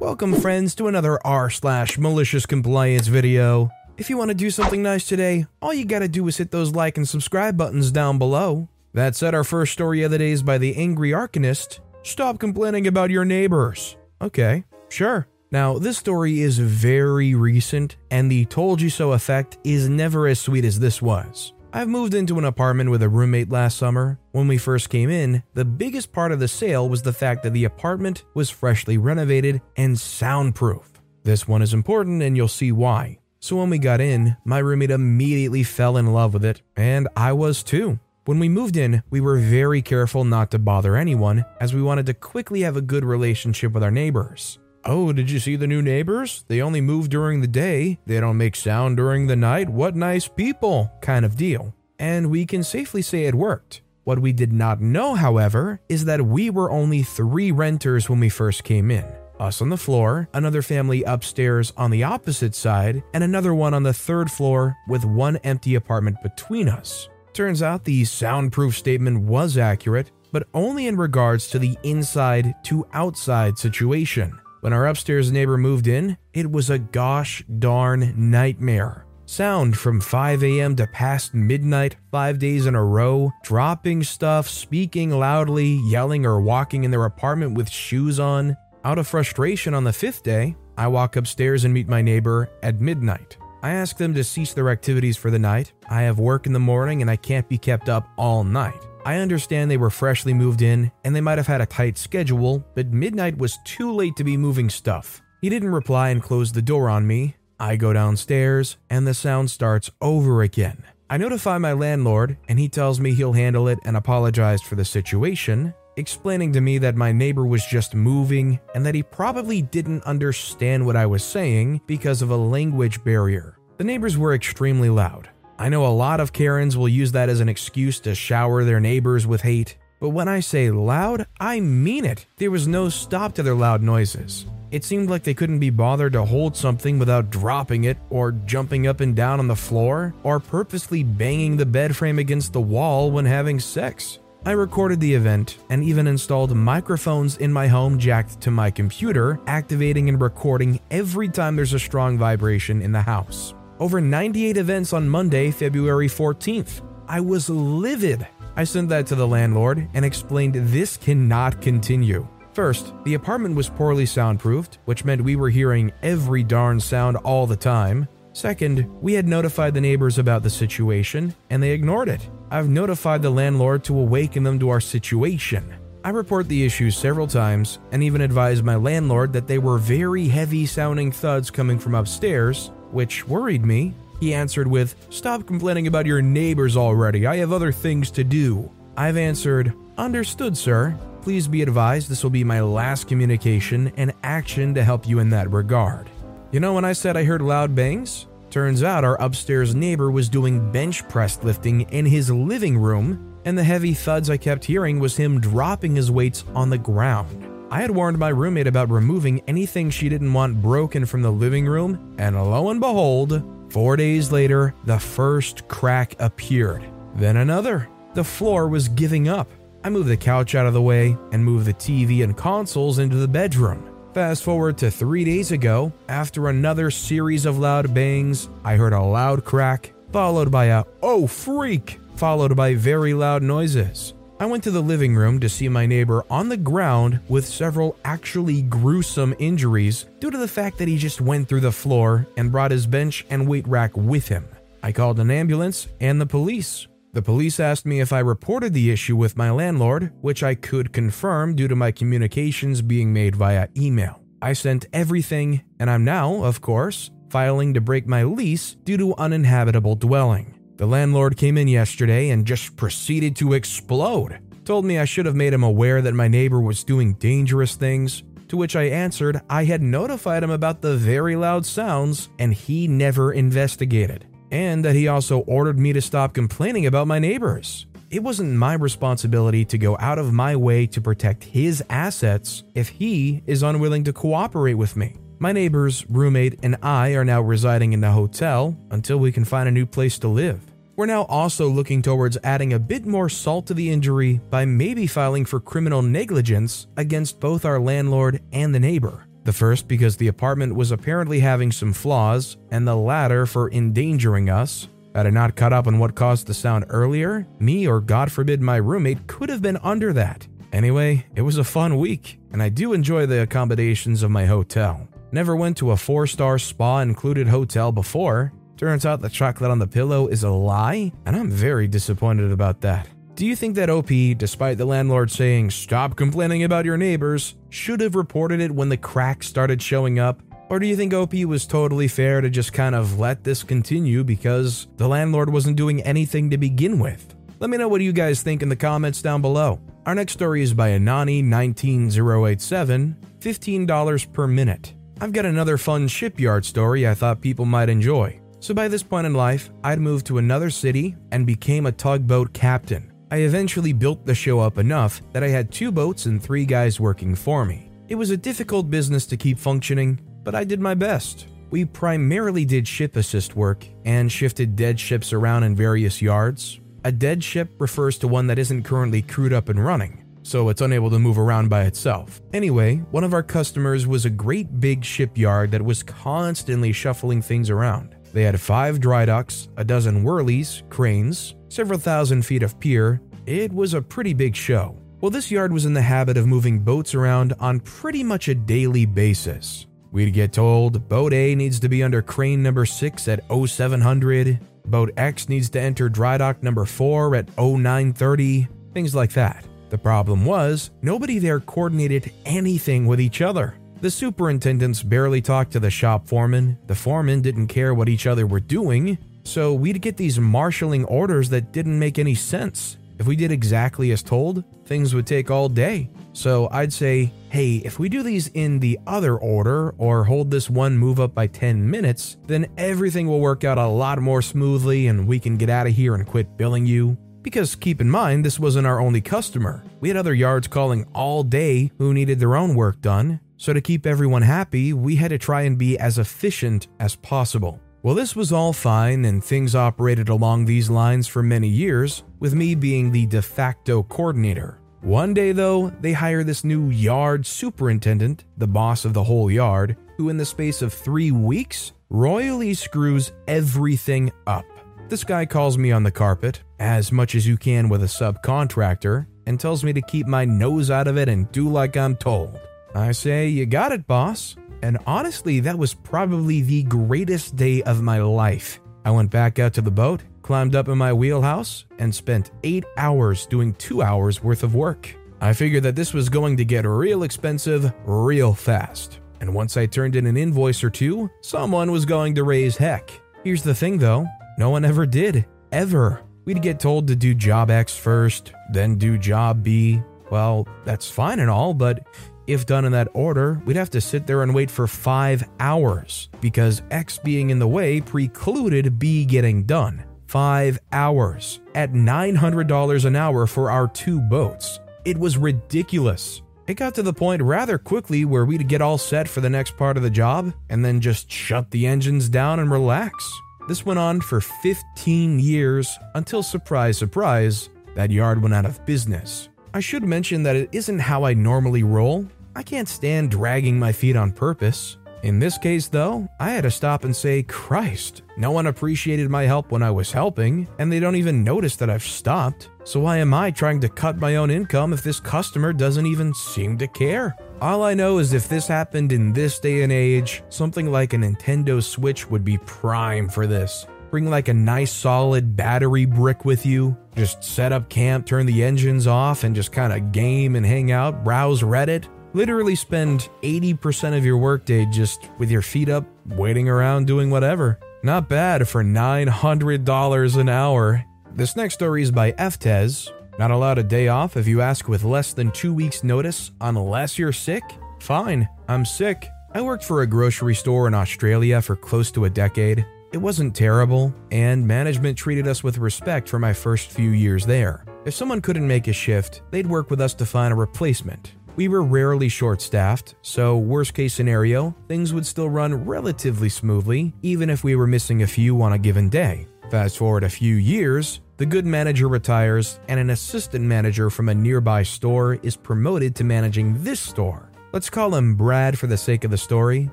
Welcome, friends, to another r slash malicious compliance video. If you want to do something nice today, all you gotta do is hit those like and subscribe buttons down below. That said, our first story of the day is by the Angry Arcanist. Stop complaining about your neighbors. Okay, sure. Now, this story is very recent, and the told you so effect is never as sweet as this was. I've moved into an apartment with a roommate last summer. When we first came in, the biggest part of the sale was the fact that the apartment was freshly renovated and soundproof. This one is important, and you'll see why. So, when we got in, my roommate immediately fell in love with it, and I was too. When we moved in, we were very careful not to bother anyone, as we wanted to quickly have a good relationship with our neighbors. Oh, did you see the new neighbors? They only move during the day. They don't make sound during the night. What nice people, kind of deal. And we can safely say it worked. What we did not know, however, is that we were only three renters when we first came in. Us on the floor, another family upstairs on the opposite side, and another one on the third floor with one empty apartment between us. Turns out the soundproof statement was accurate, but only in regards to the inside to outside situation. When our upstairs neighbor moved in, it was a gosh darn nightmare. Sound from 5 a.m. to past midnight, five days in a row, dropping stuff, speaking loudly, yelling, or walking in their apartment with shoes on. Out of frustration on the fifth day, I walk upstairs and meet my neighbor at midnight. I ask them to cease their activities for the night. I have work in the morning and I can't be kept up all night. I understand they were freshly moved in and they might have had a tight schedule, but midnight was too late to be moving stuff. He didn't reply and closed the door on me. I go downstairs and the sound starts over again. I notify my landlord and he tells me he'll handle it and apologized for the situation, explaining to me that my neighbor was just moving and that he probably didn't understand what I was saying because of a language barrier. The neighbors were extremely loud. I know a lot of Karens will use that as an excuse to shower their neighbors with hate, but when I say loud, I mean it. There was no stop to their loud noises. It seemed like they couldn't be bothered to hold something without dropping it, or jumping up and down on the floor, or purposely banging the bed frame against the wall when having sex. I recorded the event and even installed microphones in my home jacked to my computer, activating and recording every time there's a strong vibration in the house over 98 events on Monday, February 14th. I was livid. I sent that to the landlord and explained this cannot continue. First, the apartment was poorly soundproofed, which meant we were hearing every darn sound all the time. Second, we had notified the neighbors about the situation, and they ignored it. I've notified the landlord to awaken them to our situation. I report the issues several times and even advised my landlord that they were very heavy sounding thuds coming from upstairs which worried me. He answered with, Stop complaining about your neighbors already. I have other things to do. I've answered, Understood, sir. Please be advised this will be my last communication and action to help you in that regard. You know, when I said I heard loud bangs? Turns out our upstairs neighbor was doing bench press lifting in his living room, and the heavy thuds I kept hearing was him dropping his weights on the ground. I had warned my roommate about removing anything she didn't want broken from the living room, and lo and behold, four days later, the first crack appeared. Then another. The floor was giving up. I moved the couch out of the way and moved the TV and consoles into the bedroom. Fast forward to three days ago, after another series of loud bangs, I heard a loud crack, followed by a oh freak, followed by very loud noises. I went to the living room to see my neighbor on the ground with several actually gruesome injuries due to the fact that he just went through the floor and brought his bench and weight rack with him. I called an ambulance and the police. The police asked me if I reported the issue with my landlord, which I could confirm due to my communications being made via email. I sent everything, and I'm now, of course, filing to break my lease due to uninhabitable dwelling. The landlord came in yesterday and just proceeded to explode. told me I should have made him aware that my neighbor was doing dangerous things, to which I answered I had notified him about the very loud sounds and he never investigated, and that he also ordered me to stop complaining about my neighbors. It wasn't my responsibility to go out of my way to protect his assets if he is unwilling to cooperate with me. My neighbor's roommate and I are now residing in the hotel until we can find a new place to live. We're now also looking towards adding a bit more salt to the injury by maybe filing for criminal negligence against both our landlord and the neighbor. The first because the apartment was apparently having some flaws, and the latter for endangering us. Had I not caught up on what caused the sound earlier, me or God forbid my roommate could have been under that. Anyway, it was a fun week, and I do enjoy the accommodations of my hotel. Never went to a four star spa included hotel before, Turns out the chocolate on the pillow is a lie, and I'm very disappointed about that. Do you think that OP, despite the landlord saying, stop complaining about your neighbors, should have reported it when the cracks started showing up? Or do you think OP was totally fair to just kind of let this continue because the landlord wasn't doing anything to begin with? Let me know what you guys think in the comments down below. Our next story is by Anani19087, $15 per minute. I've got another fun shipyard story I thought people might enjoy. So by this point in life, I'd moved to another city and became a tugboat captain. I eventually built the show up enough that I had two boats and three guys working for me. It was a difficult business to keep functioning, but I did my best. We primarily did ship assist work and shifted dead ships around in various yards. A dead ship refers to one that isn't currently crewed up and running, so it's unable to move around by itself. Anyway, one of our customers was a great big shipyard that was constantly shuffling things around. They had five dry docks, a dozen whirleys, cranes, several thousand feet of pier. It was a pretty big show. Well, this yard was in the habit of moving boats around on pretty much a daily basis. We'd get told boat A needs to be under crane number 6 at 0700, boat X needs to enter dry dock number 4 at 0930, things like that. The problem was, nobody there coordinated anything with each other. The superintendents barely talked to the shop foreman, the foreman didn't care what each other were doing, so we'd get these marshaling orders that didn't make any sense. If we did exactly as told, things would take all day. So I'd say, hey, if we do these in the other order or hold this one move up by 10 minutes, then everything will work out a lot more smoothly and we can get out of here and quit billing you. Because keep in mind, this wasn't our only customer. We had other yards calling all day who needed their own work done, so, to keep everyone happy, we had to try and be as efficient as possible. Well, this was all fine, and things operated along these lines for many years, with me being the de facto coordinator. One day, though, they hire this new yard superintendent, the boss of the whole yard, who, in the space of three weeks, royally screws everything up. This guy calls me on the carpet, as much as you can with a subcontractor, and tells me to keep my nose out of it and do like I'm told. I say, You got it, boss. And honestly, that was probably the greatest day of my life. I went back out to the boat, climbed up in my wheelhouse, and spent eight hours doing two hours worth of work. I figured that this was going to get real expensive real fast. And once I turned in an invoice or two, someone was going to raise heck. Here's the thing though no one ever did. Ever. We'd get told to do job X first, then do job B. Well, that's fine and all, but if done in that order, we'd have to sit there and wait for five hours because X being in the way precluded B getting done. Five hours at $900 an hour for our two boats. It was ridiculous. It got to the point rather quickly where we'd get all set for the next part of the job and then just shut the engines down and relax. This went on for 15 years until, surprise, surprise, that yard went out of business. I should mention that it isn't how I normally roll. I can't stand dragging my feet on purpose. In this case, though, I had to stop and say, Christ, no one appreciated my help when I was helping, and they don't even notice that I've stopped. So why am I trying to cut my own income if this customer doesn't even seem to care? All I know is if this happened in this day and age, something like a Nintendo Switch would be prime for this. Bring like a nice solid battery brick with you. Just set up camp, turn the engines off, and just kind of game and hang out, browse Reddit. Literally spend 80% of your workday just with your feet up, waiting around doing whatever. Not bad for $900 an hour. This next story is by Eftez. Not allowed a day off if you ask with less than two weeks' notice unless you're sick? Fine, I'm sick. I worked for a grocery store in Australia for close to a decade. It wasn't terrible, and management treated us with respect for my first few years there. If someone couldn't make a shift, they'd work with us to find a replacement. We were rarely short staffed, so, worst case scenario, things would still run relatively smoothly, even if we were missing a few on a given day. Fast forward a few years, the good manager retires, and an assistant manager from a nearby store is promoted to managing this store. Let's call him Brad for the sake of the story.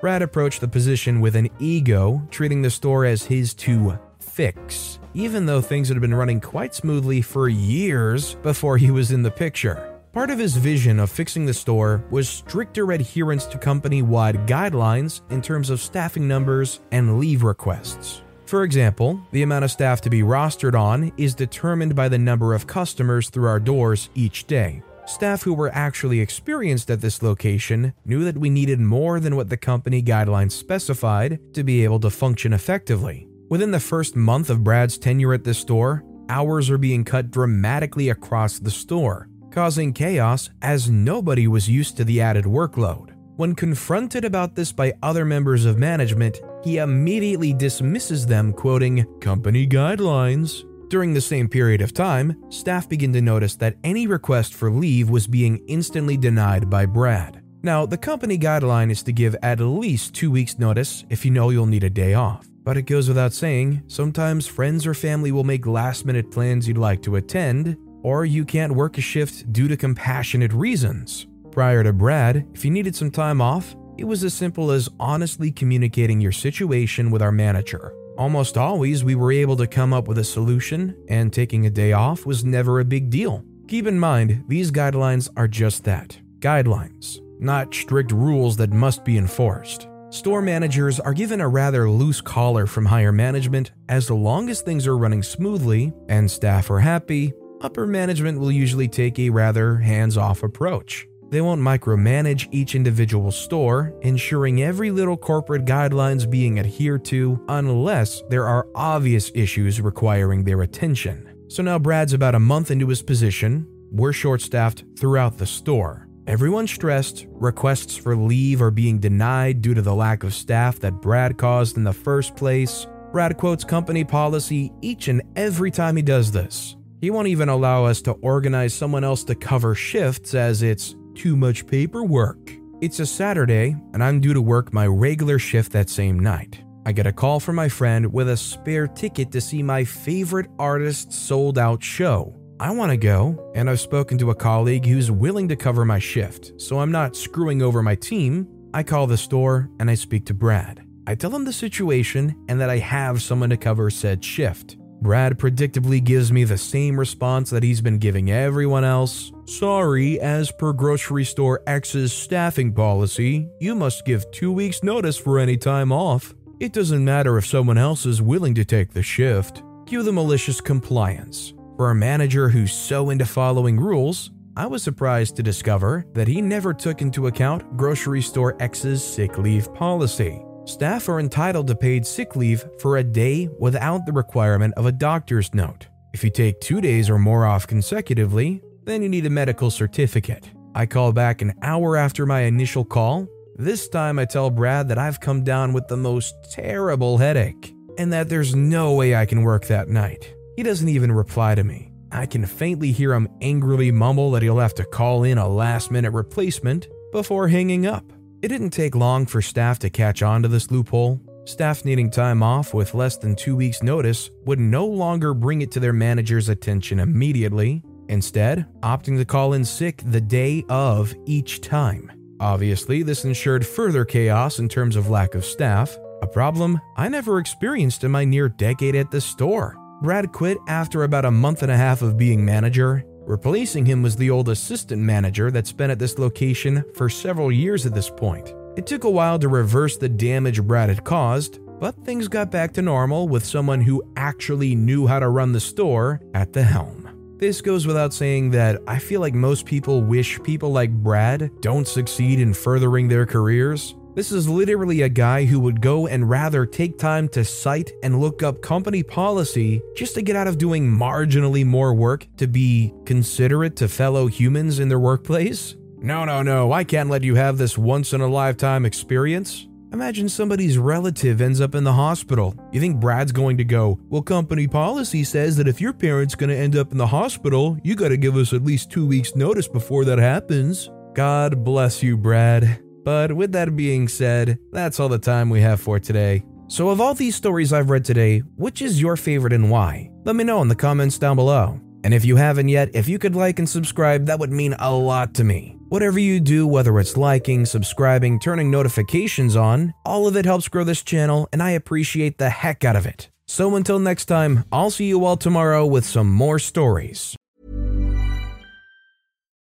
Brad approached the position with an ego, treating the store as his to fix, even though things had been running quite smoothly for years before he was in the picture. Part of his vision of fixing the store was stricter adherence to company wide guidelines in terms of staffing numbers and leave requests. For example, the amount of staff to be rostered on is determined by the number of customers through our doors each day. Staff who were actually experienced at this location knew that we needed more than what the company guidelines specified to be able to function effectively. Within the first month of Brad's tenure at this store, hours are being cut dramatically across the store, causing chaos as nobody was used to the added workload. When confronted about this by other members of management, he immediately dismisses them, quoting company guidelines. During the same period of time, staff begin to notice that any request for leave was being instantly denied by Brad. Now, the company guideline is to give at least two weeks' notice if you know you'll need a day off. But it goes without saying, sometimes friends or family will make last minute plans you'd like to attend, or you can't work a shift due to compassionate reasons. Prior to Brad, if you needed some time off, it was as simple as honestly communicating your situation with our manager. Almost always, we were able to come up with a solution, and taking a day off was never a big deal. Keep in mind, these guidelines are just that guidelines, not strict rules that must be enforced. Store managers are given a rather loose collar from higher management as long as things are running smoothly and staff are happy. Upper management will usually take a rather hands off approach. They won't micromanage each individual store, ensuring every little corporate guidelines being adhered to unless there are obvious issues requiring their attention. So now Brad's about a month into his position. We're short staffed throughout the store. Everyone's stressed, requests for leave are being denied due to the lack of staff that Brad caused in the first place. Brad quotes company policy each and every time he does this. He won't even allow us to organize someone else to cover shifts as it's too much paperwork. It's a Saturday, and I'm due to work my regular shift that same night. I get a call from my friend with a spare ticket to see my favorite artist's sold out show. I want to go, and I've spoken to a colleague who's willing to cover my shift, so I'm not screwing over my team. I call the store and I speak to Brad. I tell him the situation and that I have someone to cover said shift. Brad predictably gives me the same response that he's been giving everyone else. Sorry, as per grocery store X's staffing policy, you must give two weeks' notice for any time off. It doesn't matter if someone else is willing to take the shift. Cue the malicious compliance. For a manager who's so into following rules, I was surprised to discover that he never took into account grocery store X's sick leave policy. Staff are entitled to paid sick leave for a day without the requirement of a doctor's note. If you take two days or more off consecutively, then you need a medical certificate. I call back an hour after my initial call. This time I tell Brad that I've come down with the most terrible headache and that there's no way I can work that night. He doesn't even reply to me. I can faintly hear him angrily mumble that he'll have to call in a last minute replacement before hanging up. It didn't take long for staff to catch on to this loophole. Staff needing time off with less than two weeks' notice would no longer bring it to their manager's attention immediately, instead, opting to call in sick the day of each time. Obviously, this ensured further chaos in terms of lack of staff, a problem I never experienced in my near decade at the store. Brad quit after about a month and a half of being manager Replacing him was the old assistant manager that's been at this location for several years at this point. It took a while to reverse the damage Brad had caused, but things got back to normal with someone who actually knew how to run the store at the helm. This goes without saying that I feel like most people wish people like Brad don't succeed in furthering their careers. This is literally a guy who would go and rather take time to cite and look up company policy just to get out of doing marginally more work to be considerate to fellow humans in their workplace. No, no, no, I can't let you have this once in a lifetime experience. Imagine somebody's relative ends up in the hospital. You think Brad's going to go, Well, company policy says that if your parent's to end up in the hospital, you got to give us at least two weeks' notice before that happens. God bless you, Brad. But with that being said, that's all the time we have for today. So, of all these stories I've read today, which is your favorite and why? Let me know in the comments down below. And if you haven't yet, if you could like and subscribe, that would mean a lot to me. Whatever you do, whether it's liking, subscribing, turning notifications on, all of it helps grow this channel, and I appreciate the heck out of it. So until next time, I'll see you all tomorrow with some more stories.